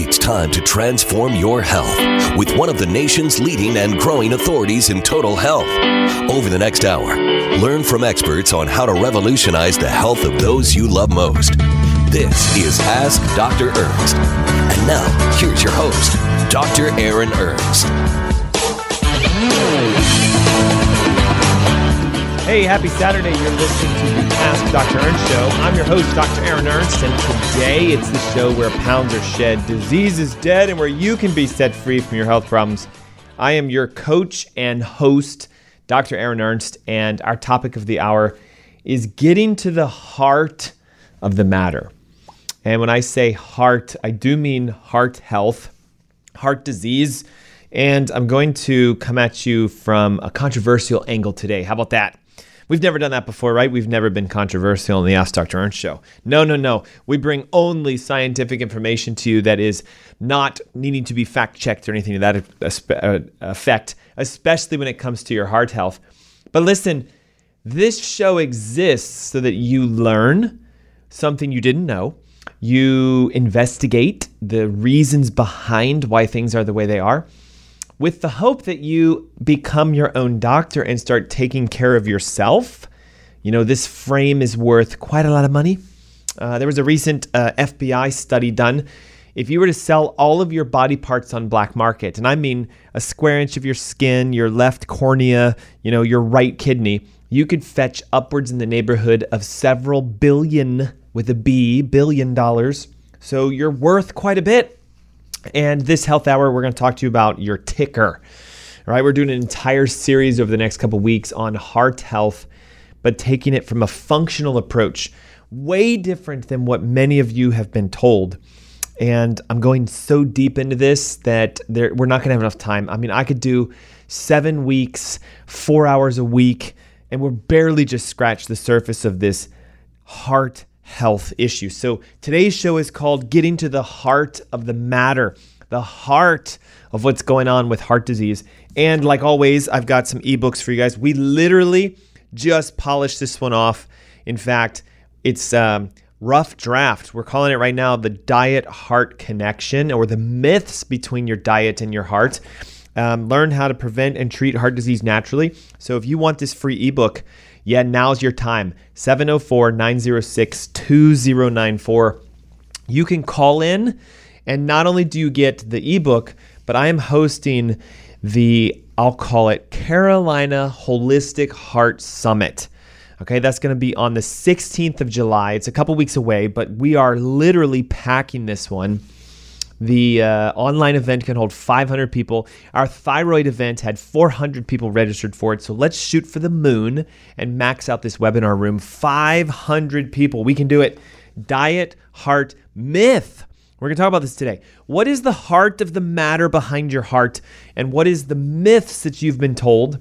It's time to transform your health with one of the nation's leading and growing authorities in total health. Over the next hour, learn from experts on how to revolutionize the health of those you love most. This is Ask Dr. Ernst. And now, here's your host, Dr. Aaron Ernst. Hey, happy Saturday. You're listening to the Ask Dr. Ernst Show. I'm your host, Dr. Aaron Ernst, and today it's the show where pounds are shed, disease is dead, and where you can be set free from your health problems. I am your coach and host, Dr. Aaron Ernst, and our topic of the hour is getting to the heart of the matter. And when I say heart, I do mean heart health, heart disease, and I'm going to come at you from a controversial angle today. How about that? We've never done that before, right? We've never been controversial in the Ask Dr. Ernst show. No, no, no. We bring only scientific information to you that is not needing to be fact checked or anything to that uh, effect, especially when it comes to your heart health. But listen, this show exists so that you learn something you didn't know. You investigate the reasons behind why things are the way they are with the hope that you become your own doctor and start taking care of yourself. You know, this frame is worth quite a lot of money. Uh, there was a recent uh, FBI study done. If you were to sell all of your body parts on black market, and I mean a square inch of your skin, your left cornea, you know, your right kidney, you could fetch upwards in the neighborhood of several billion with a B, billion dollars. So you're worth quite a bit. And this health hour, we're going to talk to you about your ticker. All right, we're doing an entire series over the next couple weeks on heart health, but taking it from a functional approach, way different than what many of you have been told. And I'm going so deep into this that there, we're not going to have enough time. I mean, I could do seven weeks, four hours a week, and we're barely just scratched the surface of this heart health issue. So today's show is called Getting to the Heart of the Matter, the heart of what's going on with heart disease. And like always, I've got some ebooks for you guys. We literally just polished this one off. In fact, it's um, rough draft. We're calling it right now the diet heart connection or the myths between your diet and your heart. Um, learn how to prevent and treat heart disease naturally. So if you want this free ebook, yeah, now's your time. 704 906 2094. You can call in, and not only do you get the ebook, but I am hosting the, I'll call it Carolina Holistic Heart Summit. Okay, that's going to be on the 16th of July. It's a couple weeks away, but we are literally packing this one the uh, online event can hold 500 people. Our thyroid event had 400 people registered for it. So let's shoot for the moon and max out this webinar room. 500 people. We can do it. Diet, heart, myth. We're going to talk about this today. What is the heart of the matter behind your heart? And what is the myths that you've been told?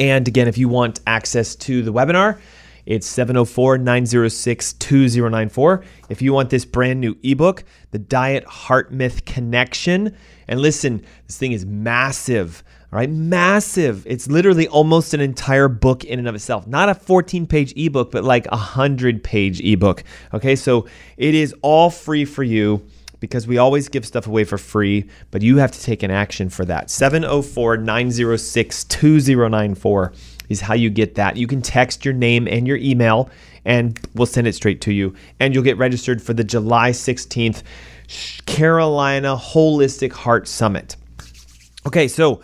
And again, if you want access to the webinar, it's 704 906 2094. If you want this brand new ebook, The Diet Heart Myth Connection, and listen, this thing is massive. All right, massive. It's literally almost an entire book in and of itself. Not a 14 page ebook, but like a 100 page ebook. Okay, so it is all free for you because we always give stuff away for free, but you have to take an action for that. 704 906 2094 is how you get that. You can text your name and your email, and we'll send it straight to you. And you'll get registered for the July 16th Carolina Holistic Heart Summit. Okay, so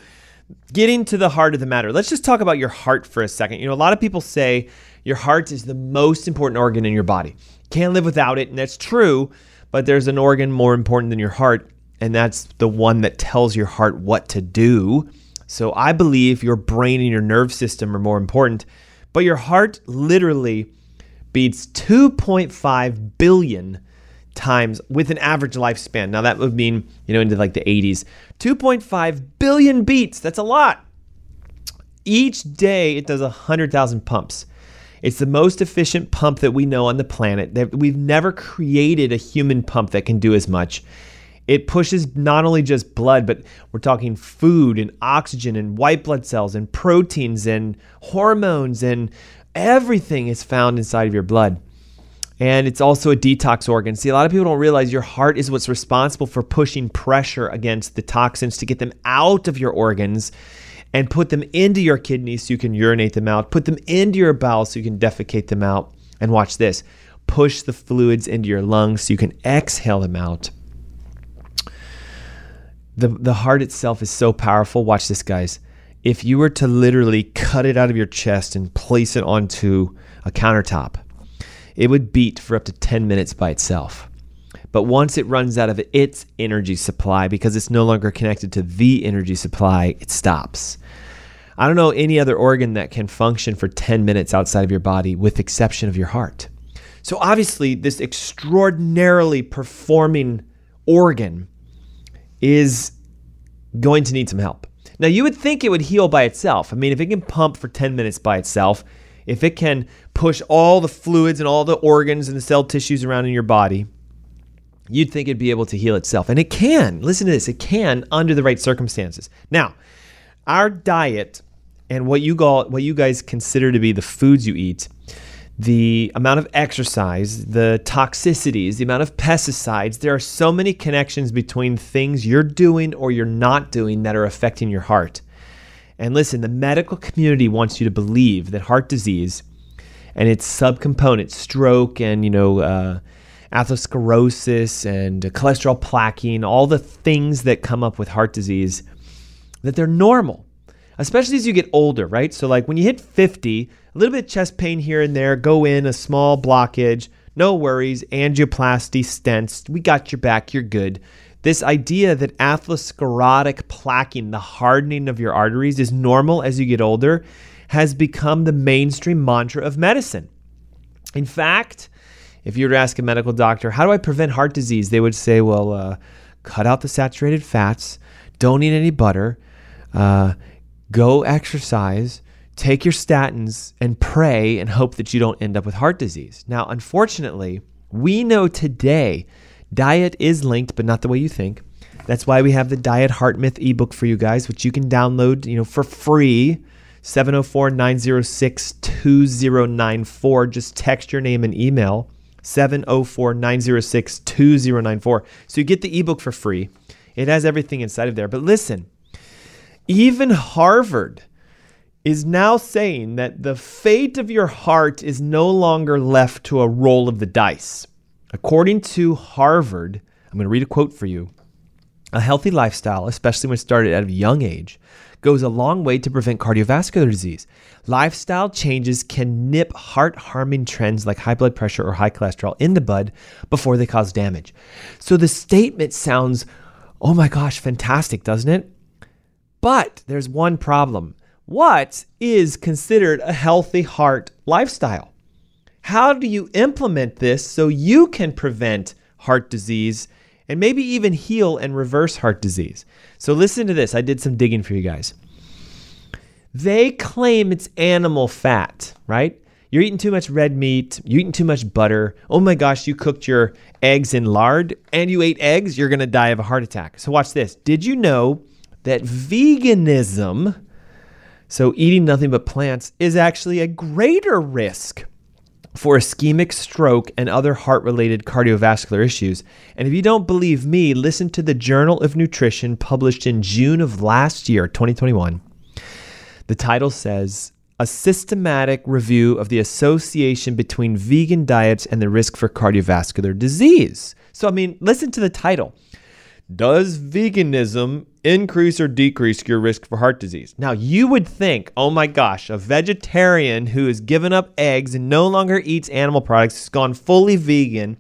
getting to the heart of the matter, let's just talk about your heart for a second. You know, a lot of people say your heart is the most important organ in your body. Can't live without it, and that's true, but there's an organ more important than your heart, and that's the one that tells your heart what to do. So I believe your brain and your nerve system are more important, but your heart literally beats 2.5 billion times with an average lifespan. Now that would mean, you know, into like the 80s. 2.5 billion beats. That's a lot. Each day it does 100,000 pumps. It's the most efficient pump that we know on the planet. We've never created a human pump that can do as much. It pushes not only just blood, but we're talking food and oxygen and white blood cells and proteins and hormones and everything is found inside of your blood. And it's also a detox organ. See, a lot of people don't realize your heart is what's responsible for pushing pressure against the toxins to get them out of your organs and put them into your kidneys so you can urinate them out, put them into your bowels so you can defecate them out. And watch this push the fluids into your lungs so you can exhale them out. The, the heart itself is so powerful. Watch this, guys. If you were to literally cut it out of your chest and place it onto a countertop, it would beat for up to 10 minutes by itself. But once it runs out of its energy supply, because it's no longer connected to the energy supply, it stops. I don't know any other organ that can function for 10 minutes outside of your body, with exception of your heart. So obviously, this extraordinarily performing organ is going to need some help. Now, you would think it would heal by itself. I mean, if it can pump for 10 minutes by itself, if it can push all the fluids and all the organs and the cell tissues around in your body, you'd think it'd be able to heal itself. And it can. Listen to this it can under the right circumstances. Now, our diet and what you, call, what you guys consider to be the foods you eat the amount of exercise, the toxicities, the amount of pesticides. There are so many connections between things you're doing or you're not doing that are affecting your heart. And listen, the medical community wants you to believe that heart disease and its subcomponents, stroke and, you know, uh, atherosclerosis and cholesterol plaquing, all the things that come up with heart disease, that they're normal especially as you get older, right? So, like when you hit 50, a little bit chest pain here and there, go in a small blockage, no worries, angioplasty, stents, we got your back, you're good. This idea that atherosclerotic plaquing, the hardening of your arteries, is normal as you get older has become the mainstream mantra of medicine. In fact, if you were to ask a medical doctor, how do I prevent heart disease? They would say, well, uh, cut out the saturated fats, don't eat any butter, uh, go exercise, take your statins, and pray and hope that you don't end up with heart disease. Now, unfortunately, we know today diet is linked, but not the way you think. That's why we have the Diet Heart Myth ebook for you guys, which you can download, you know, for free. 704-906-2094. Just text your name and email 704-906-2094. So you get the ebook for free. It has everything inside of there. But listen, even Harvard is now saying that the fate of your heart is no longer left to a roll of the dice. According to Harvard, I'm going to read a quote for you. A healthy lifestyle, especially when started at a young age, goes a long way to prevent cardiovascular disease. Lifestyle changes can nip heart harming trends like high blood pressure or high cholesterol in the bud before they cause damage. So the statement sounds, oh my gosh, fantastic, doesn't it? But there's one problem. What is considered a healthy heart lifestyle? How do you implement this so you can prevent heart disease and maybe even heal and reverse heart disease? So, listen to this. I did some digging for you guys. They claim it's animal fat, right? You're eating too much red meat, you're eating too much butter. Oh my gosh, you cooked your eggs in lard and you ate eggs, you're gonna die of a heart attack. So, watch this. Did you know that veganism, so eating nothing but plants, is actually a greater risk for ischemic stroke and other heart related cardiovascular issues. And if you don't believe me, listen to the Journal of Nutrition published in June of last year, 2021. The title says, a systematic review of the association between vegan diets and the risk for cardiovascular disease. So, I mean, listen to the title. Does veganism increase or decrease your risk for heart disease? Now, you would think, oh my gosh, a vegetarian who has given up eggs and no longer eats animal products, has gone fully vegan,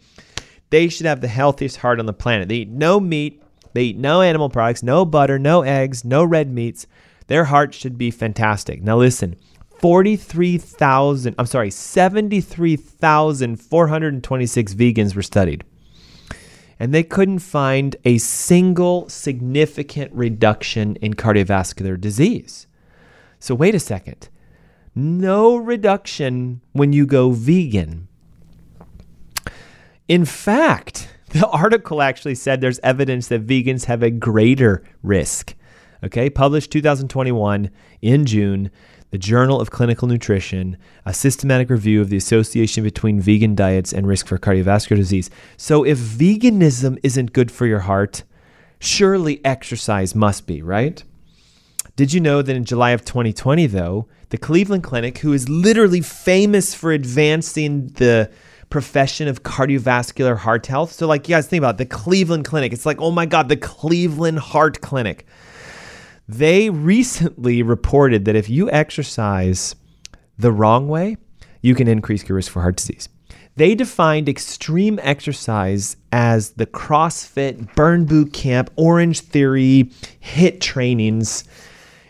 they should have the healthiest heart on the planet. They eat no meat, they eat no animal products, no butter, no eggs, no red meats, their heart should be fantastic. Now listen, 43,000, I'm sorry, 73,426 vegans were studied. And they couldn't find a single significant reduction in cardiovascular disease. So, wait a second. No reduction when you go vegan. In fact, the article actually said there's evidence that vegans have a greater risk. Okay, published 2021 in June, the Journal of Clinical Nutrition, a systematic review of the association between vegan diets and risk for cardiovascular disease. So, if veganism isn't good for your heart, surely exercise must be, right? Did you know that in July of 2020, though, the Cleveland Clinic, who is literally famous for advancing the profession of cardiovascular heart health. So, like, you guys think about it, the Cleveland Clinic. It's like, oh my God, the Cleveland Heart Clinic. They recently reported that if you exercise the wrong way, you can increase your risk for heart disease. They defined extreme exercise as the CrossFit, Burn Boot Camp, Orange Theory, HIIT trainings.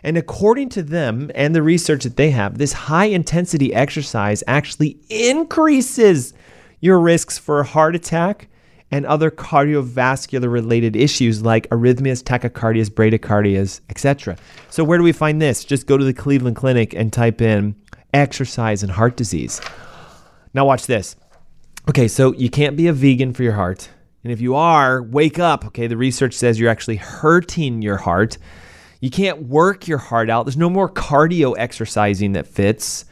And according to them and the research that they have, this high intensity exercise actually increases your risks for a heart attack and other cardiovascular related issues like arrhythmias, tachycardias, bradycardias, etc. So where do we find this? Just go to the Cleveland Clinic and type in exercise and heart disease. Now watch this. Okay, so you can't be a vegan for your heart. And if you are, wake up. Okay, the research says you're actually hurting your heart. You can't work your heart out. There's no more cardio exercising that fits.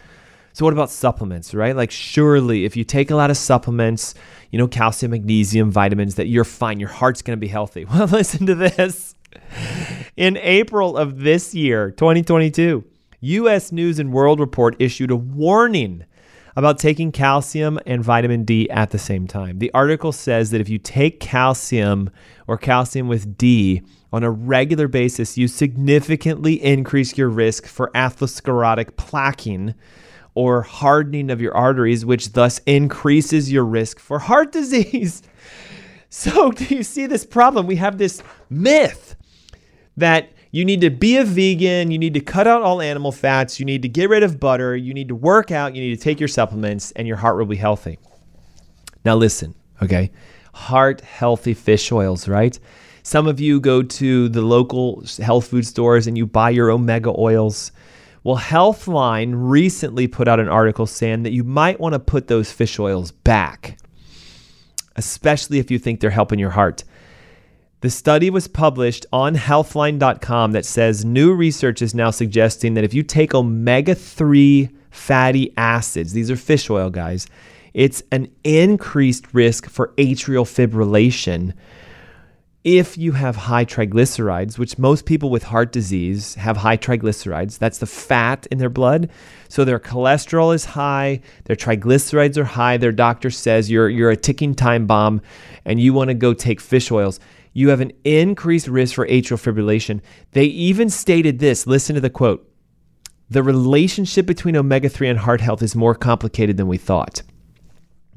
So what about supplements, right? Like surely if you take a lot of supplements, you know, calcium, magnesium, vitamins, that you're fine. Your heart's going to be healthy. Well, listen to this. In April of this year, 2022, US News and World Report issued a warning about taking calcium and vitamin D at the same time. The article says that if you take calcium or calcium with D on a regular basis, you significantly increase your risk for atherosclerotic plaquing or hardening of your arteries, which thus increases your risk for heart disease. So, do you see this problem? We have this myth that you need to be a vegan, you need to cut out all animal fats, you need to get rid of butter, you need to work out, you need to take your supplements, and your heart will be healthy. Now, listen, okay? Heart healthy fish oils, right? Some of you go to the local health food stores and you buy your omega oils. Well, Healthline recently put out an article saying that you might want to put those fish oils back, especially if you think they're helping your heart. The study was published on healthline.com that says new research is now suggesting that if you take omega 3 fatty acids, these are fish oil guys, it's an increased risk for atrial fibrillation if you have high triglycerides, which most people with heart disease have high triglycerides, that's the fat in their blood. So their cholesterol is high, their triglycerides are high. Their doctor says you're, you're a ticking time bomb and you want to go take fish oils. You have an increased risk for atrial fibrillation. They even stated this listen to the quote The relationship between omega 3 and heart health is more complicated than we thought.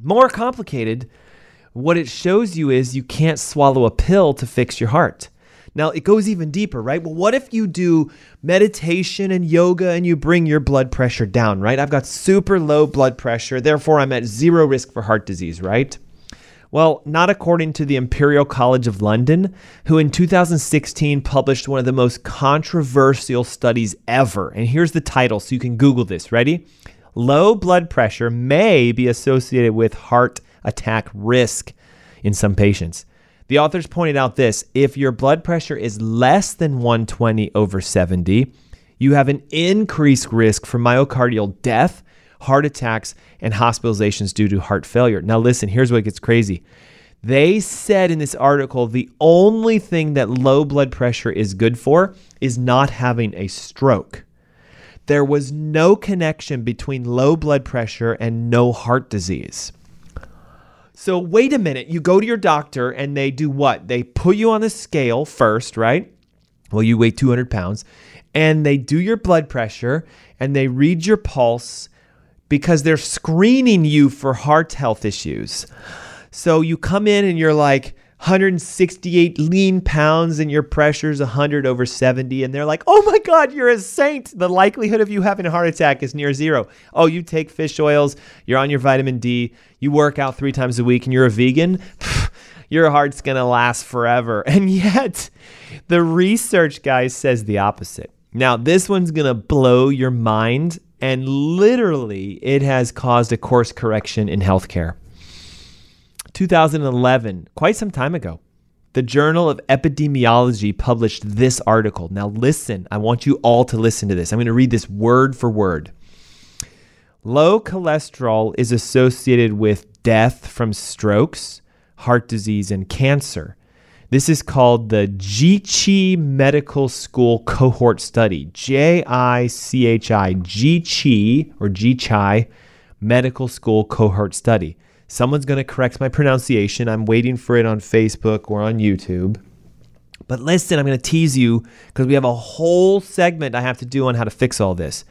More complicated what it shows you is you can't swallow a pill to fix your heart. Now, it goes even deeper, right? Well, what if you do meditation and yoga and you bring your blood pressure down, right? I've got super low blood pressure, therefore I'm at zero risk for heart disease, right? Well, not according to the Imperial College of London, who in 2016 published one of the most controversial studies ever. And here's the title so you can Google this. Ready? Low blood pressure may be associated with heart attack risk in some patients. The authors pointed out this if your blood pressure is less than 120 over 70, you have an increased risk for myocardial death, heart attacks, and hospitalizations due to heart failure. Now, listen, here's what gets crazy. They said in this article the only thing that low blood pressure is good for is not having a stroke. There was no connection between low blood pressure and no heart disease. So wait a minute. You go to your doctor and they do what? They put you on the scale first, right? Well, you weigh 200 pounds, and they do your blood pressure and they read your pulse because they're screening you for heart health issues. So you come in and you're like, 168 lean pounds and your pressure's 100 over 70 and they're like oh my god you're a saint. The likelihood of you having a heart attack is near zero. Oh you take fish oils you're on your vitamin d you work out three times a week and you're a vegan? Your heart's gonna last forever. And yet the research guys says the opposite. Now this one's gonna blow your mind and literally it has caused a course correction in healthcare 2011, quite some time ago, the Journal of Epidemiology published this article. Now, listen, I want you all to listen to this. I'm going to read this word for word. Low cholesterol is associated with death from strokes, heart disease, and cancer. This is called the JICHI Medical School Cohort Study. J I C H I, JICHI or JICHI Medical School Cohort Study. Someone's going to correct my pronunciation. I'm waiting for it on Facebook or on YouTube. But listen, I'm going to tease you because we have a whole segment I have to do on how to fix all this.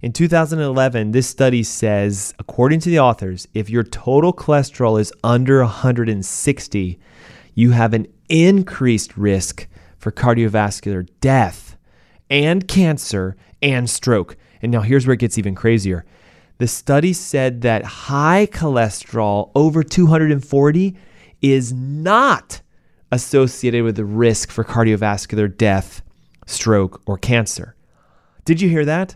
In 2011, this study says, according to the authors, if your total cholesterol is under 160, you have an increased risk for cardiovascular death and cancer and stroke. And now here's where it gets even crazier. The study said that high cholesterol over 240 is not associated with the risk for cardiovascular death, stroke, or cancer. Did you hear that?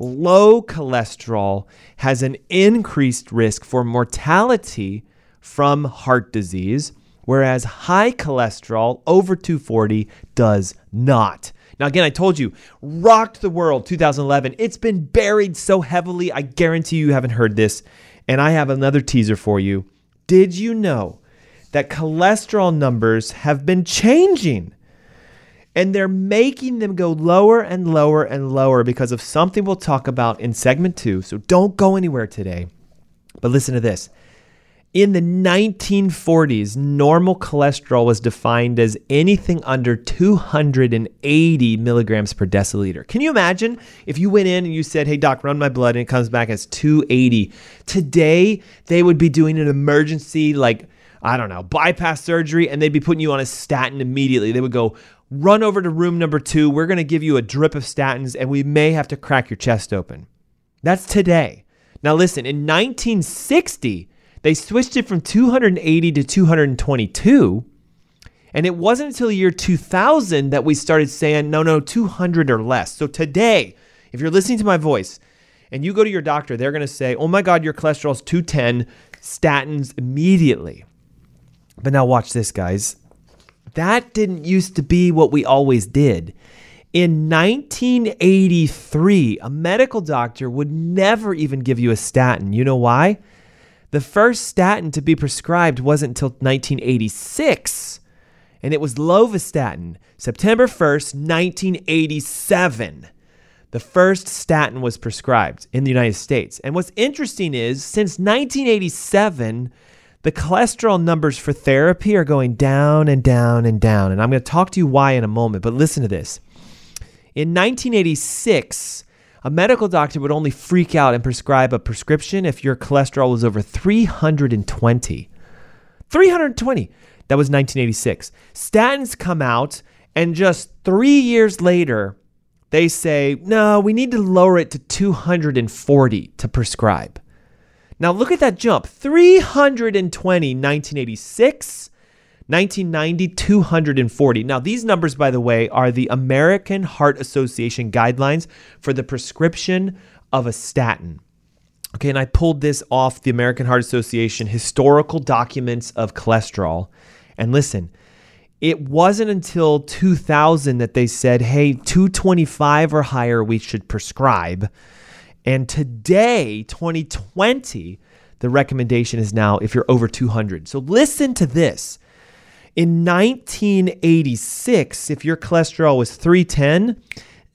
Low cholesterol has an increased risk for mortality from heart disease, whereas high cholesterol over 240 does not. Now, again, I told you, rocked the world 2011. It's been buried so heavily, I guarantee you haven't heard this. And I have another teaser for you. Did you know that cholesterol numbers have been changing? And they're making them go lower and lower and lower because of something we'll talk about in segment two. So don't go anywhere today. But listen to this in the 1940s, normal cholesterol was defined as anything under 280 milligrams per deciliter. Can you imagine if you went in and you said, Hey, doc, run my blood, and it comes back as 280? Today, they would be doing an emergency, like, I don't know, bypass surgery, and they'd be putting you on a statin immediately. They would go, Run over to room number two. We're going to give you a drip of statins, and we may have to crack your chest open. That's today. Now, listen, in 1960, they switched it from 280 to 222. And it wasn't until the year 2000 that we started saying, no, no, 200 or less. So today, if you're listening to my voice and you go to your doctor, they're going to say, oh my God, your cholesterol is 210, statins immediately. But now watch this, guys. That didn't used to be what we always did. In 1983, a medical doctor would never even give you a statin. You know why? The first statin to be prescribed wasn't until 1986, and it was lovastatin, September 1st, 1987. The first statin was prescribed in the United States. And what's interesting is since 1987, the cholesterol numbers for therapy are going down and down and down. And I'm going to talk to you why in a moment, but listen to this. In 1986, a medical doctor would only freak out and prescribe a prescription if your cholesterol was over 320. 320. That was 1986. Statins come out, and just three years later, they say, no, we need to lower it to 240 to prescribe. Now look at that jump 320, 1986. 1990, 240. Now, these numbers, by the way, are the American Heart Association guidelines for the prescription of a statin. Okay, and I pulled this off the American Heart Association historical documents of cholesterol. And listen, it wasn't until 2000 that they said, hey, 225 or higher, we should prescribe. And today, 2020, the recommendation is now if you're over 200. So listen to this. In 1986, if your cholesterol was 310,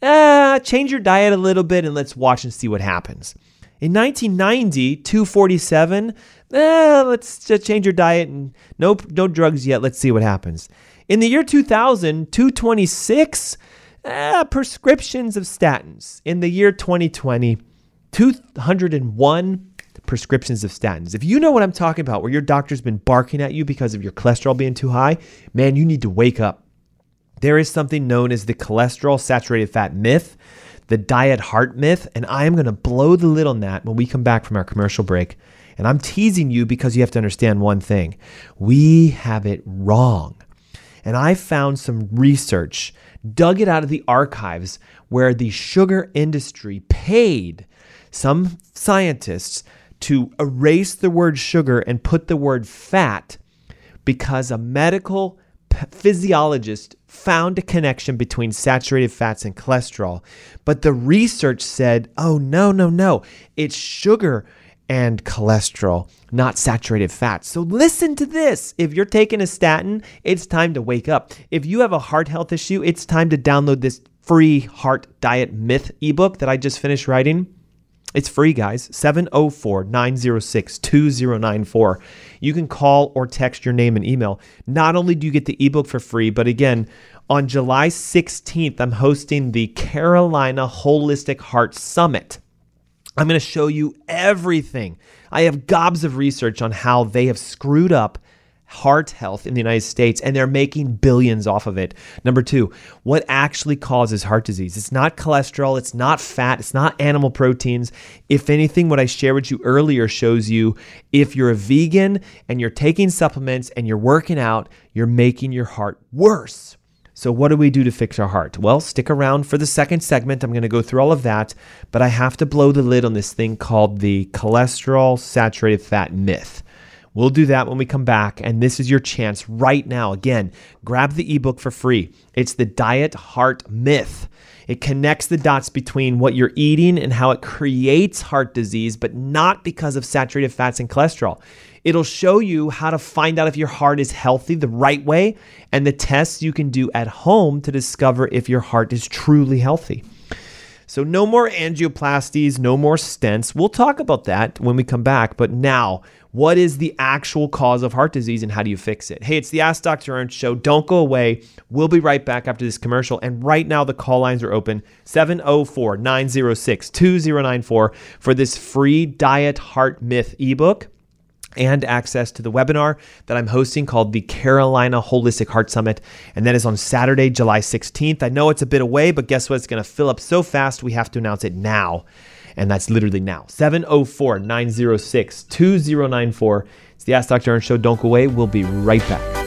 uh, change your diet a little bit and let's watch and see what happens. In 1990, 247, eh, let's just change your diet and no, no drugs yet. Let's see what happens. In the year 2000, 226, eh, prescriptions of statins. In the year 2020, 201, prescriptions of statins. If you know what I'm talking about, where your doctor's been barking at you because of your cholesterol being too high, man, you need to wake up. There is something known as the cholesterol saturated fat myth, the diet heart myth, and I am going to blow the lid on that when we come back from our commercial break. And I'm teasing you because you have to understand one thing we have it wrong. And I found some research, dug it out of the archives, where the sugar industry paid some scientists to erase the word sugar and put the word fat because a medical physiologist found a connection between saturated fats and cholesterol. But the research said, oh, no, no, no, it's sugar and cholesterol, not saturated fats. So listen to this. If you're taking a statin, it's time to wake up. If you have a heart health issue, it's time to download this free heart diet myth ebook that I just finished writing. It's free, guys. 704 906 2094. You can call or text your name and email. Not only do you get the ebook for free, but again, on July 16th, I'm hosting the Carolina Holistic Heart Summit. I'm going to show you everything. I have gobs of research on how they have screwed up heart health in the United States and they're making billions off of it. Number two, what actually causes heart disease? It's not cholesterol, it's not fat, it's not animal proteins. If anything, what I shared with you earlier shows you if you're a vegan and you're taking supplements and you're working out, you're making your heart worse. So, what do we do to fix our heart? Well, stick around for the second segment. I'm going to go through all of that, but I have to blow the lid on this thing called the cholesterol saturated fat myth. We'll do that when we come back. And this is your chance right now. Again, grab the ebook for free. It's the Diet Heart Myth. It connects the dots between what you're eating and how it creates heart disease, but not because of saturated fats and cholesterol. It'll show you how to find out if your heart is healthy the right way and the tests you can do at home to discover if your heart is truly healthy. So, no more angioplasties, no more stents. We'll talk about that when we come back. But now, what is the actual cause of heart disease and how do you fix it? Hey, it's the Ask Dr. Ernst show. Don't go away. We'll be right back after this commercial. And right now, the call lines are open 704 906 2094 for this free Diet Heart Myth ebook and access to the webinar that I'm hosting called the Carolina Holistic Heart Summit. And that is on Saturday, July 16th. I know it's a bit away, but guess what? It's going to fill up so fast, we have to announce it now and that's literally now. 704 906 2094. It's the Ask Dr. Ernst Show. Don't go away. We'll be right back.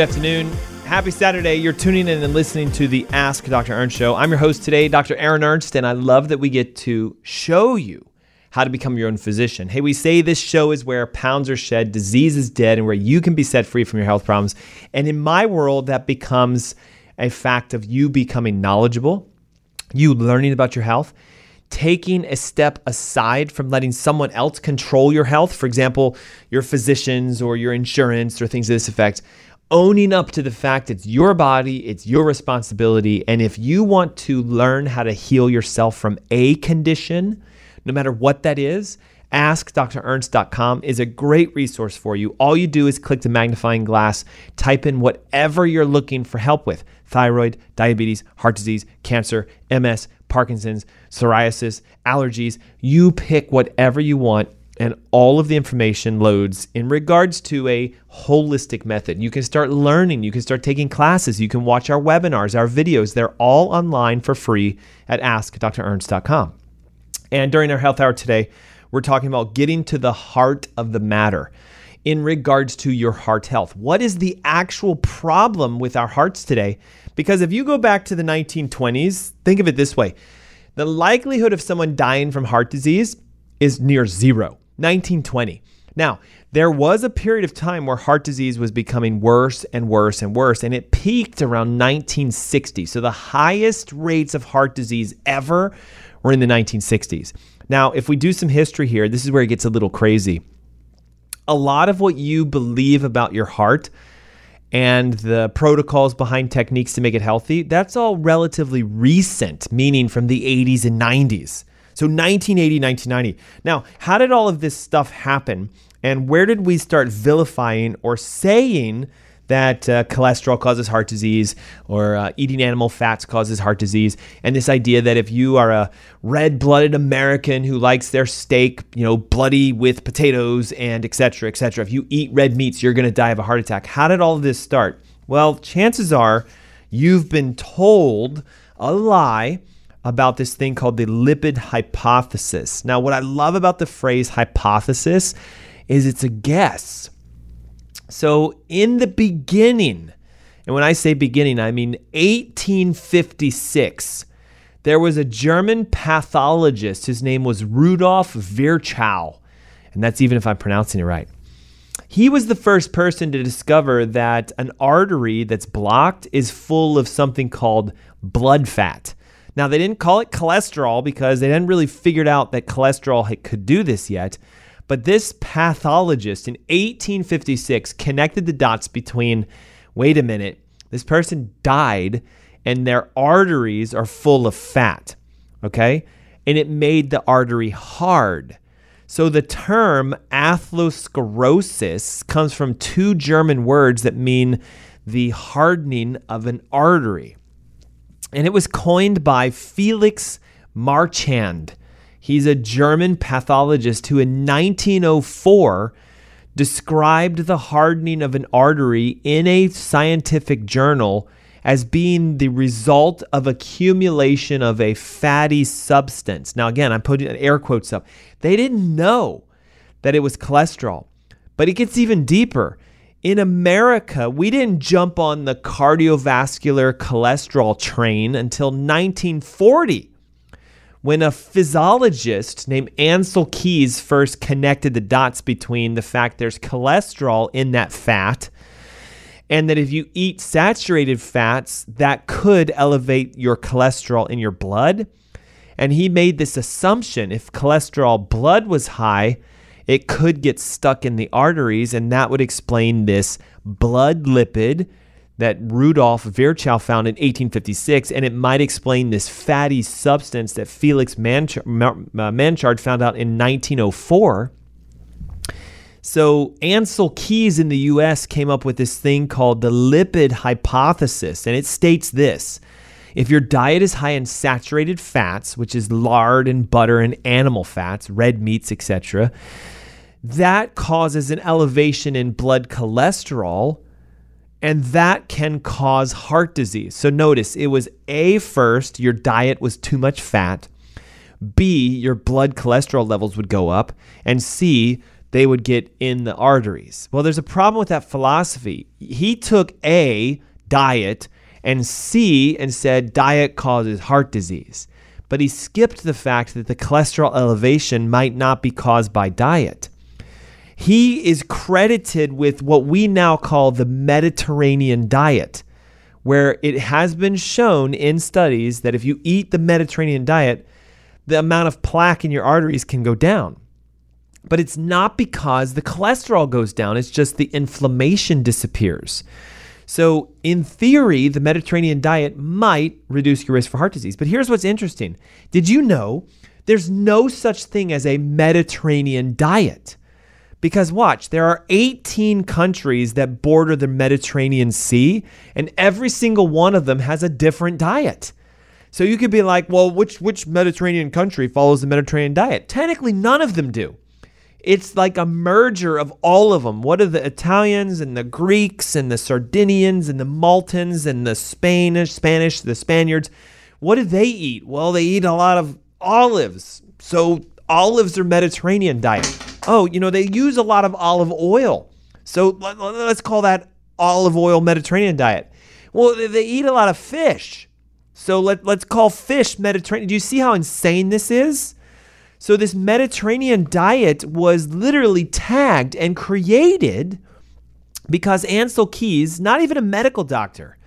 Good afternoon. Happy Saturday. You're tuning in and listening to the Ask Dr. Ernst show. I'm your host today, Dr. Aaron Ernst, and I love that we get to show you how to become your own physician. Hey, we say this show is where pounds are shed, disease is dead, and where you can be set free from your health problems. And in my world, that becomes a fact of you becoming knowledgeable, you learning about your health, taking a step aside from letting someone else control your health, for example, your physicians or your insurance or things to this effect, owning up to the fact it's your body, it's your responsibility. And if you want to learn how to heal yourself from a condition, no matter what that is, askdrernst.com is a great resource for you. All you do is click the magnifying glass, type in whatever you're looking for help with thyroid, diabetes, heart disease, cancer, MS, Parkinson's, psoriasis, allergies. You pick whatever you want and all of the information loads in regards to a holistic method. You can start learning, you can start taking classes, you can watch our webinars, our videos. They're all online for free at askdrernst.com. And during our health hour today, we're talking about getting to the heart of the matter in regards to your heart health. What is the actual problem with our hearts today? Because if you go back to the 1920s, think of it this way the likelihood of someone dying from heart disease is near zero. 1920. Now, there was a period of time where heart disease was becoming worse and worse and worse, and it peaked around 1960. So the highest rates of heart disease ever were in the 1960s. Now, if we do some history here, this is where it gets a little crazy. A lot of what you believe about your heart and the protocols behind techniques to make it healthy, that's all relatively recent, meaning from the 80s and 90s. So 1980, 1990. Now, how did all of this stuff happen? And where did we start vilifying or saying that uh, cholesterol causes heart disease or uh, eating animal fats causes heart disease? And this idea that if you are a red blooded American who likes their steak, you know, bloody with potatoes and et cetera, et cetera, if you eat red meats, you're going to die of a heart attack. How did all of this start? Well, chances are you've been told a lie about this thing called the lipid hypothesis. Now, what I love about the phrase hypothesis is it's a guess. So, in the beginning, and when I say beginning, I mean 1856, there was a German pathologist. His name was Rudolf Virchow. And that's even if I'm pronouncing it right. He was the first person to discover that an artery that's blocked is full of something called blood fat. Now, they didn't call it cholesterol because they hadn't really figured out that cholesterol could do this yet. But this pathologist in 1856 connected the dots between wait a minute, this person died and their arteries are full of fat. Okay? And it made the artery hard. So the term atherosclerosis comes from two German words that mean the hardening of an artery and it was coined by Felix Marchand. He's a German pathologist who in 1904 described the hardening of an artery in a scientific journal as being the result of accumulation of a fatty substance. Now, again, I'm putting air quotes up. They didn't know that it was cholesterol, but it gets even deeper in America, we didn't jump on the cardiovascular cholesterol train until 1940 when a physiologist named Ancel Keys first connected the dots between the fact there's cholesterol in that fat and that if you eat saturated fats, that could elevate your cholesterol in your blood. And he made this assumption if cholesterol blood was high, it could get stuck in the arteries, and that would explain this blood lipid that Rudolf Virchow found in 1856, and it might explain this fatty substance that Felix Manchard, Manchard found out in 1904. So, Ancel Keys in the US came up with this thing called the lipid hypothesis, and it states this if your diet is high in saturated fats, which is lard and butter and animal fats, red meats, etc., that causes an elevation in blood cholesterol and that can cause heart disease. So notice it was A first, your diet was too much fat. B, your blood cholesterol levels would go up. And C, they would get in the arteries. Well, there's a problem with that philosophy. He took A, diet, and C, and said diet causes heart disease. But he skipped the fact that the cholesterol elevation might not be caused by diet he is credited with what we now call the Mediterranean diet, where it has been shown in studies that if you eat the Mediterranean diet, the amount of plaque in your arteries can go down. But it's not because the cholesterol goes down, it's just the inflammation disappears. So, in theory, the Mediterranean diet might reduce your risk for heart disease. But here's what's interesting Did you know there's no such thing as a Mediterranean diet? Because watch, there are 18 countries that border the Mediterranean Sea, and every single one of them has a different diet. So you could be like, well, which which Mediterranean country follows the Mediterranean diet? Technically, none of them do. It's like a merger of all of them. What are the Italians and the Greeks and the Sardinians and the Maltans and the Spanish, Spanish, the Spaniards? What do they eat? Well, they eat a lot of olives. So olives are Mediterranean diet. Oh, you know, they use a lot of olive oil. So let's call that olive oil Mediterranean diet. Well, they eat a lot of fish. So let, let's call fish Mediterranean. Do you see how insane this is? So, this Mediterranean diet was literally tagged and created because Ancel Keys, not even a medical doctor,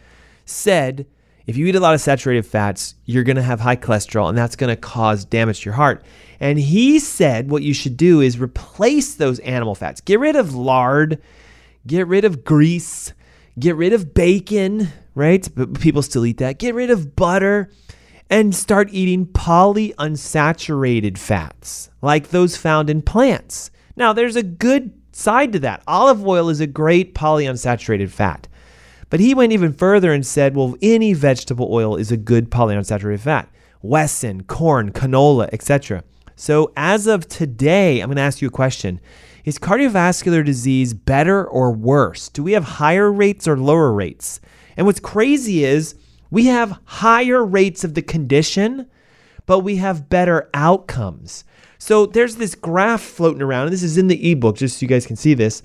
said if you eat a lot of saturated fats, you're going to have high cholesterol and that's going to cause damage to your heart. And he said what you should do is replace those animal fats. Get rid of lard, get rid of grease, get rid of bacon, right? But people still eat that. Get rid of butter and start eating polyunsaturated fats, like those found in plants. Now, there's a good side to that. Olive oil is a great polyunsaturated fat. But he went even further and said, well, any vegetable oil is a good polyunsaturated fat. Wesson, corn, canola, etc. So, as of today, I'm going to ask you a question. Is cardiovascular disease better or worse? Do we have higher rates or lower rates? And what's crazy is we have higher rates of the condition, but we have better outcomes. So there's this graph floating around, and this is in the ebook, just so you guys can see this,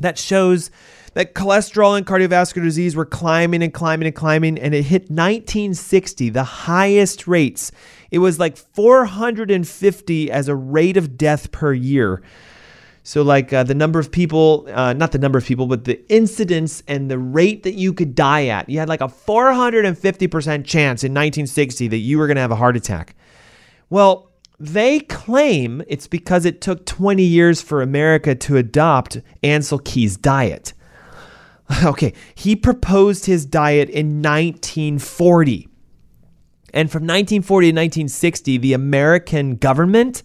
that shows that cholesterol and cardiovascular disease were climbing and climbing and climbing, and it hit 1960, the highest rates. It was like 450 as a rate of death per year. So, like uh, the number of people, uh, not the number of people, but the incidence and the rate that you could die at. You had like a 450% chance in 1960 that you were going to have a heart attack. Well, they claim it's because it took 20 years for America to adopt Ancel Keys' diet. Okay, he proposed his diet in 1940. And from 1940 to 1960, the American government,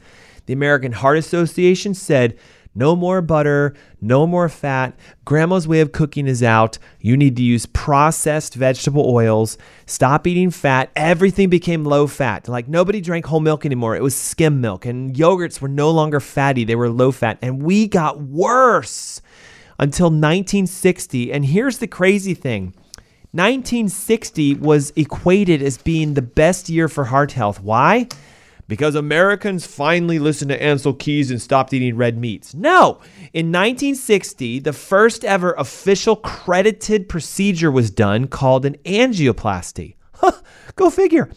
the American Heart Association said, no more butter, no more fat. Grandma's way of cooking is out. You need to use processed vegetable oils. Stop eating fat. Everything became low fat. Like nobody drank whole milk anymore. It was skim milk. And yogurts were no longer fatty, they were low fat. And we got worse until 1960. And here's the crazy thing 1960 was equated as being the best year for heart health. Why? because Americans finally listened to Ancel Keys and stopped eating red meats. No! In 1960, the first ever official credited procedure was done called an angioplasty. Huh, go figure.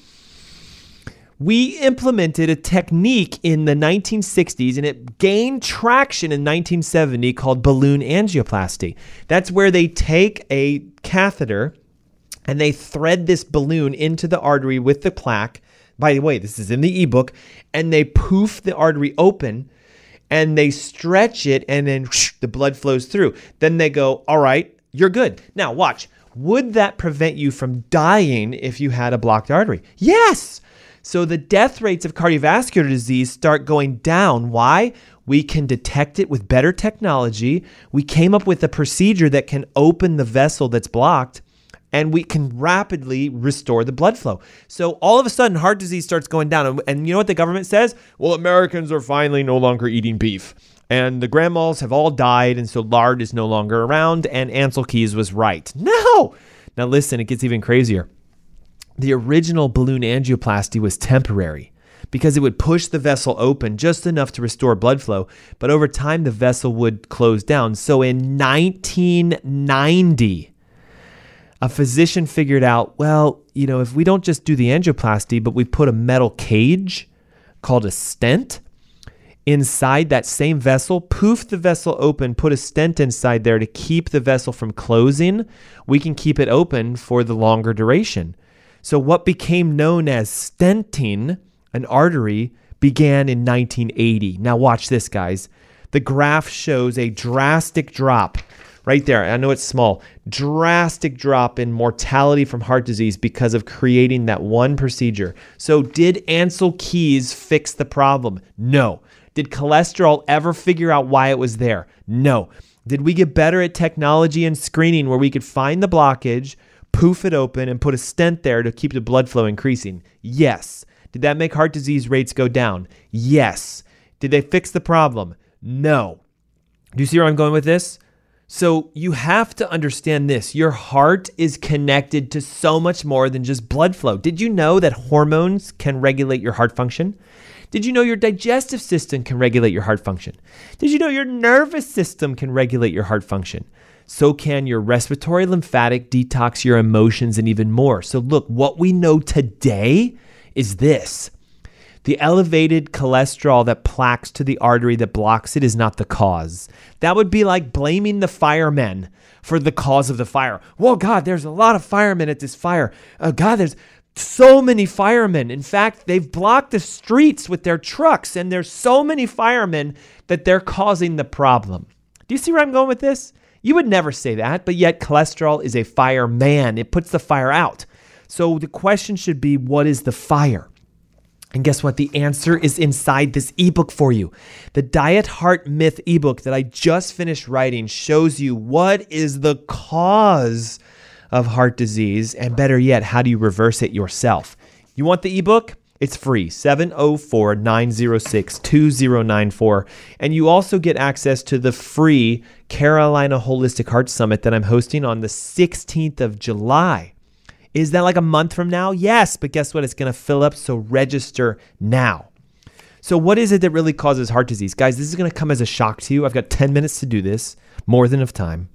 We implemented a technique in the 1960s and it gained traction in 1970 called balloon angioplasty. That's where they take a catheter and they thread this balloon into the artery with the plaque by the way, this is in the ebook, and they poof the artery open and they stretch it and then whoosh, the blood flows through. Then they go, All right, you're good. Now, watch. Would that prevent you from dying if you had a blocked artery? Yes. So the death rates of cardiovascular disease start going down. Why? We can detect it with better technology. We came up with a procedure that can open the vessel that's blocked and we can rapidly restore the blood flow. So all of a sudden, heart disease starts going down. And, you know what the government says? Well, Americans are finally no longer eating beef. And the grandmas have all died, and so lard is no longer around, and Ancel Keys was right. No! Now listen, it gets even crazier. The original balloon angioplasty was temporary because it would push the vessel open just enough to restore blood flow, but over time the vessel would close down. So in 1990, a physician figured out, well, you know, if we don't just do the angioplasty, but we put a metal cage called a stent inside that same vessel, poof the vessel open, put a stent inside there to keep the vessel from closing, we can keep it open for the longer duration. So, what became known as stenting an artery began in 1980. Now, watch this, guys. The graph shows a drastic drop right there. I know it's small. Drastic drop in mortality from heart disease because of creating that one procedure. So, did Ancel Keys fix the problem? No. Did cholesterol ever figure out why it was there? No. Did we get better at technology and screening where we could find the blockage, poof it open, and put a stent there to keep the blood flow increasing? Yes. Did that make heart disease rates go down? Yes. Did they fix the problem? No. Do you see where I'm going with this? So you have to understand this. Your heart is connected to so much more than just blood flow. Did you know that hormones can regulate your heart function? Did you know your digestive system can regulate your heart function? Did you know your nervous system can regulate your heart function? So can your respiratory, lymphatic, detox your emotions, and even more. So, look, what we know today is this the elevated cholesterol that plaques to the artery that blocks it is not the cause. That would be like blaming the firemen for the cause of the fire. Well, God, there's a lot of firemen at this fire. Uh, God, there's so many firemen. In fact, they've blocked the streets with their trucks, and there's so many firemen that they're causing the problem. Do you see where I'm going with this? You would never say that, but yet cholesterol is a fireman. It puts the fire out. So the question should be what is the fire? And guess what? The answer is inside this ebook for you. The Diet Heart Myth ebook that I just finished writing shows you what is the cause of heart disease, and better yet, how do you reverse it yourself? You want the ebook? It's free, 704 906 2094. And you also get access to the free Carolina Holistic Heart Summit that I'm hosting on the 16th of July. Is that like a month from now? Yes, but guess what? It's going to fill up, so register now. So, what is it that really causes heart disease? Guys, this is going to come as a shock to you. I've got 10 minutes to do this, more than enough time.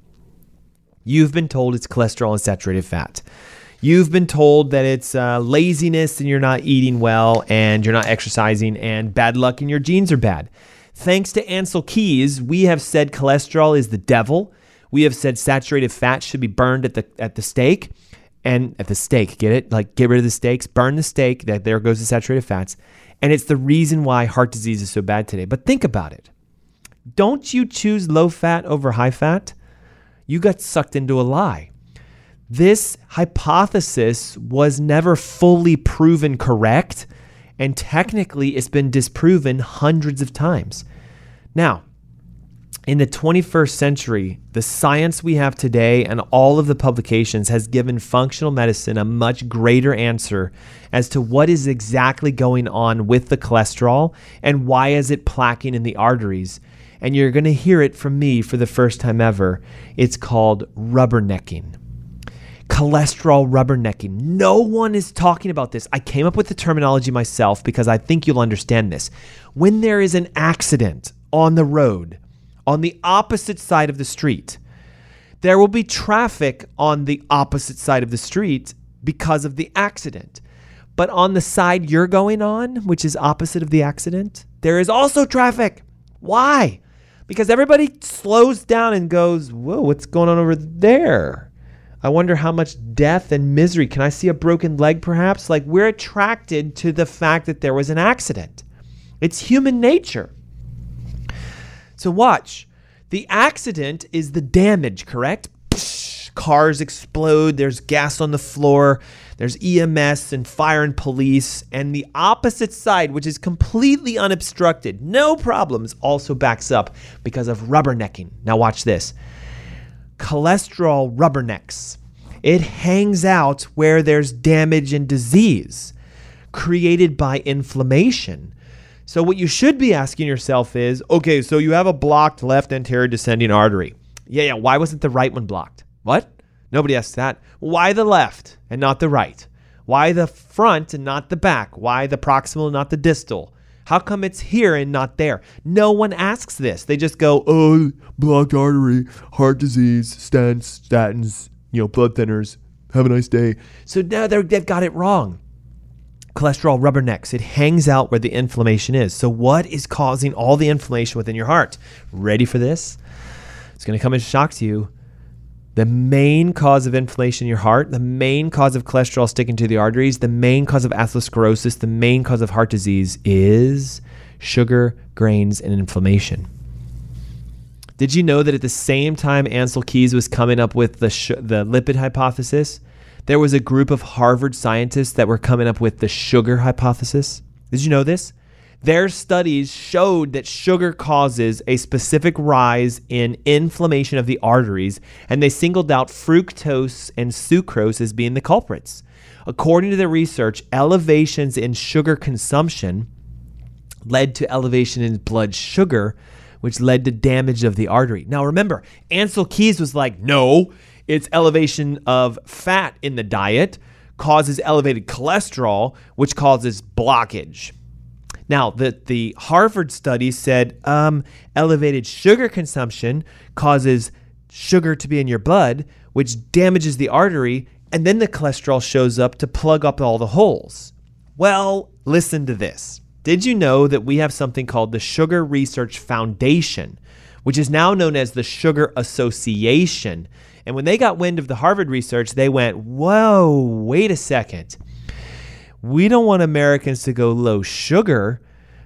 You've been told it's cholesterol and saturated fat. You've been told that it's uh, laziness and you're not eating well and you're not exercising and bad luck and your genes are bad. Thanks to Ancel Keys, we have said cholesterol is the devil. We have said saturated fat should be burned at the at the stake and at the stake, get it? Like get rid of the steaks, burn the steak, that there goes the saturated fats. And it's the reason why heart disease is so bad today. But think about it. Don't you choose low fat over high fat? You got sucked into a lie. This hypothesis was never fully proven correct, and technically it's been disproven hundreds of times. Now, in the 21st century, the science we have today and all of the publications has given functional medicine a much greater answer as to what is exactly going on with the cholesterol and why is it plaquing in the arteries. And you're going to hear it from me for the first time ever. It's called rubbernecking. Cholesterol rubbernecking. No one is talking about this. I came up with the terminology myself because I think you'll understand this. When there is an accident on the road, on the opposite side of the street. There will be traffic on the opposite side of the street because of the accident. But on the side you're going on, which is opposite of the accident, there is also traffic. Why? Because everybody slows down and goes, Whoa, what's going on over there? I wonder how much death and misery. Can I see a broken leg perhaps? Like we're attracted to the fact that there was an accident. It's human nature. So watch. The accident is the damage, correct? Psh, cars explode, there's gas on the floor, there's EMS and fire and police, and the opposite side, which is completely unobstructed, no problems, also backs up because of rubbernecking. Now watch this. Cholesterol rubbernecks. It hangs out where there's damage and disease created by inflammation. So, what you should be asking yourself is okay, so you have a blocked left anterior descending artery. Yeah, yeah. Why wasn't the right one blocked? What? Nobody asks that. Why the left and not the right? Why the front and not the back? Why the proximal and not the distal? How come it's here and not there? No one asks this. They just go, oh, blocked artery, heart disease, stents, statins, you know, blood thinners. Have a nice day. So now they've got it wrong cholesterol rubbernecks. It hangs out where the inflammation is. So, what is causing all the inflammation within your heart? Ready for this? It's going to come as a shock to you. The main cause of inflammation in your heart, the main cause of cholesterol sticking to the arteries, the main cause of atherosclerosis, the main cause of heart disease is sugar, grains, and inflammation. Did you know that at the same time Ancel Keys was coming up with the, sh- the lipid hypothesis, there was a group of Harvard scientists that were coming up with the sugar hypothesis? Did you know this? Their studies showed that sugar causes a specific rise in inflammation of the arteries, and they singled out fructose and sucrose as being the culprits. According to the research, elevations in sugar consumption led to elevation in blood sugar, which led to damage of the artery. Now remember, Ancel Keys was like, no, it's elevation of fat in the diet causes elevated cholesterol, which causes blockage. Now, the, the Harvard study said um, elevated sugar consumption causes sugar to be in your blood, which damages the artery, and then the cholesterol shows up to plug up all the holes. Well, listen to this. Did you know that we have something called the Sugar Research Foundation, which is now known as the Sugar Association? And when they got wind of the Harvard research, they went, whoa, wait a second we don't want Americans to go low sugar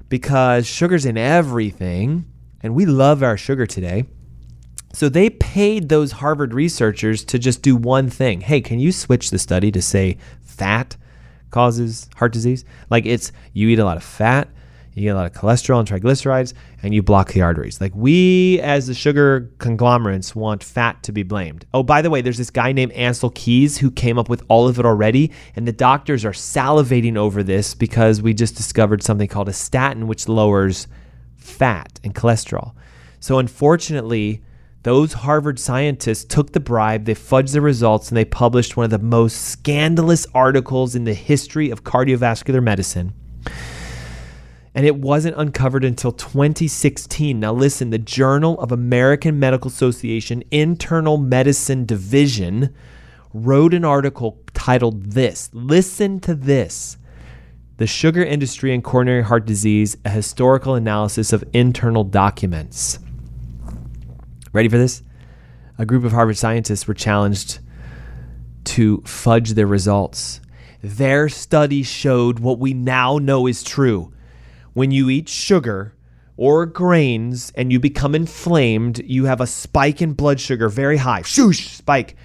because sugar's in everything, and we love our sugar today. So they paid those Harvard researchers to just do one thing. Hey, can you switch the study to say fat causes heart disease? Like it's you eat a lot of fat, you get a lot of cholesterol and triglycerides, and you block the arteries. Like we, as the sugar conglomerates, want fat to be blamed. Oh, by the way, there's this guy named Ancel Keys who came up with all of it already, and the doctors are salivating over this because we just discovered something called a statin, which lowers fat and cholesterol. So unfortunately, those Harvard scientists took the bribe, they fudged the results, and they published one of the most scandalous articles in the history of cardiovascular medicine and it wasn't uncovered until 2016. Now, listen, the Journal of American Medical Association Internal Medicine Division wrote an article titled This. Listen to this The Sugar Industry and Coronary Heart Disease, a historical analysis of internal documents. Ready for this? A group of Harvard scientists were challenged to fudge their results. Their study showed what we now know is true when you eat sugar or grains and you become inflamed, you have a spike in blood sugar, very high. Shoosh, spike.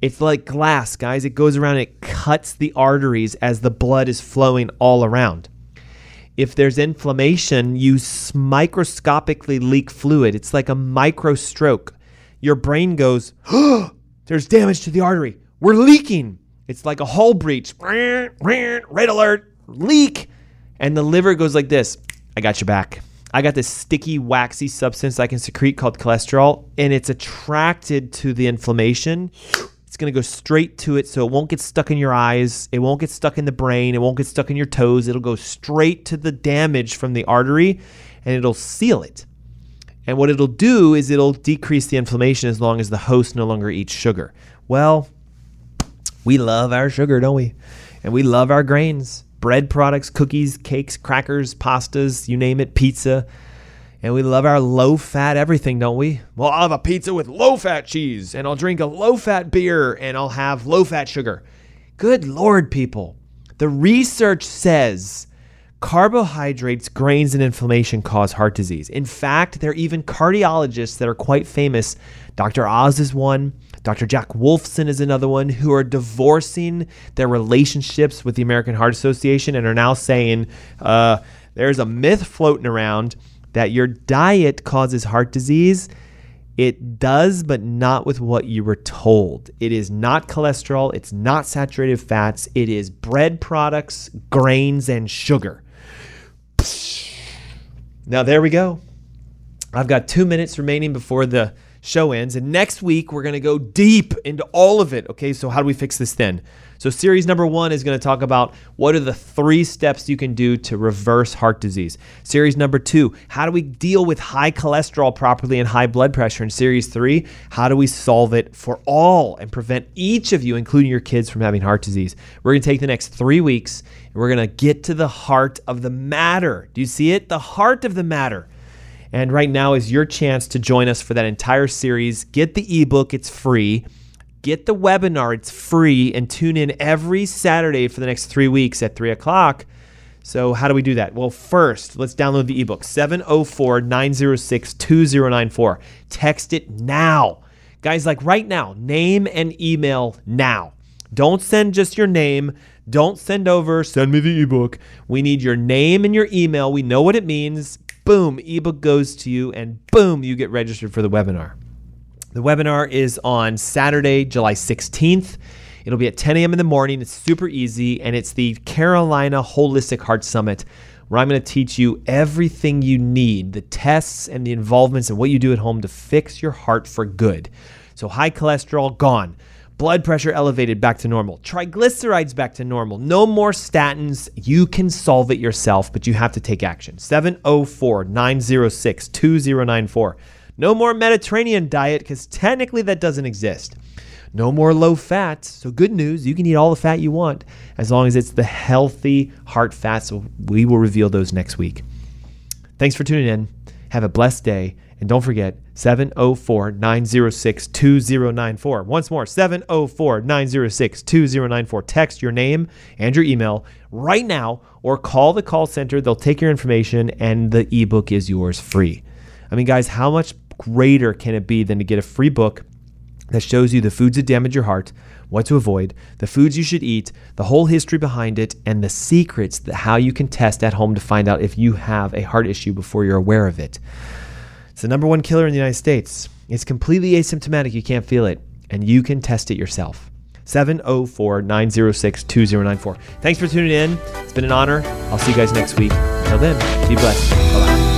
It's like glass, guys. It goes around, it cuts the arteries as the blood is flowing all around. If there's inflammation, you microscopically leak fluid. It's like a micro stroke. Your brain goes, oh, there's damage to the artery. We're leaking. It's like a hull breach. Red alert, leak and the liver goes like this I got your back. I got this sticky, waxy substance I can secrete called cholesterol, and it's attracted to the inflammation. It's to go straight to it so it won't get stuck in your eyes. It won't get stuck in the brain. It won't get stuck in your toes. It'll go straight to the damage from the artery and it'll seal it. And what it'll do is it'll decrease the inflammation as long as the host no longer eats sugar. Well, we love our sugar, don't we? And we love our grains bread products, cookies, cakes, crackers, pastas, you name it, pizza. And we love our low fat everything, don't we? Well, I'll have a pizza with low fat cheese, and I'll drink a low fat beer, and I'll have low fat sugar. Good Lord, people. The research says carbohydrates, grains, and inflammation cause heart disease. In fact, there are even cardiologists that are quite famous. Dr. Oz is one. Dr. Jack Wolfson is another one who are divorcing their relationships with the American Heart Association and are now saying uh, there's a myth floating around that your diet causes heart disease. It does, but not with what you were told. It is not cholesterol, it's not saturated fats, it is bread products, grains, and sugar. Now, there we go. I've got two minutes remaining before the show ends. And next week, we're going to go deep into all of it. Okay, so how do we fix this then? So, series number one is going to talk about what are the three steps you can do to reverse heart disease. Series number two, how do we deal with high cholesterol properly and high blood pressure? And series three, how do we solve it for all and prevent each of you, including your kids, from having heart disease? We're going to take the next three weeks and we're going to get to the heart of the matter. Do you see it? The heart of the matter. And right now is your chance to join us for that entire series. Get the ebook, it's free. Get the webinar, it's free, and tune in every Saturday for the next three weeks at 3 o'clock. So, how do we do that? Well, first, let's download the ebook 704 906 2094. Text it now. Guys, like right now, name and email now. Don't send just your name. Don't send over, send me the ebook. We need your name and your email. We know what it means. Boom, ebook goes to you, and boom, you get registered for the webinar. The webinar is on Saturday, July 16th. It'll be at 10 a.m. in the morning. It's super easy, and it's the Carolina Holistic Heart Summit, where I'm going to teach you everything you need the tests and the involvements and what you do at home to fix your heart for good. So, high cholesterol gone, blood pressure elevated back to normal, triglycerides back to normal, no more statins. You can solve it yourself, but you have to take action. 704 906 2094. No more Mediterranean diet because technically that doesn't exist. No more low fat. So, good news, you can eat all the fat you want as long as it's the healthy heart fats. So, we will reveal those next week. Thanks for tuning in. Have a blessed day. And don't forget 704 906 2094. Once more 704 906 2094. Text your name and your email right now or call the call center. They'll take your information and the ebook is yours free. I mean, guys, how much greater can it be than to get a free book? that shows you the foods that damage your heart, what to avoid, the foods you should eat, the whole history behind it, and the secrets that how you can test at home to find out if you have a heart issue before you're aware of it. It's the number one killer in the United States. It's completely asymptomatic, you can't feel it, and you can test it yourself. 704 906 2094. Thanks for tuning in. It's been an honor. I'll see you guys next week. Until then, be blessed. Bye bye.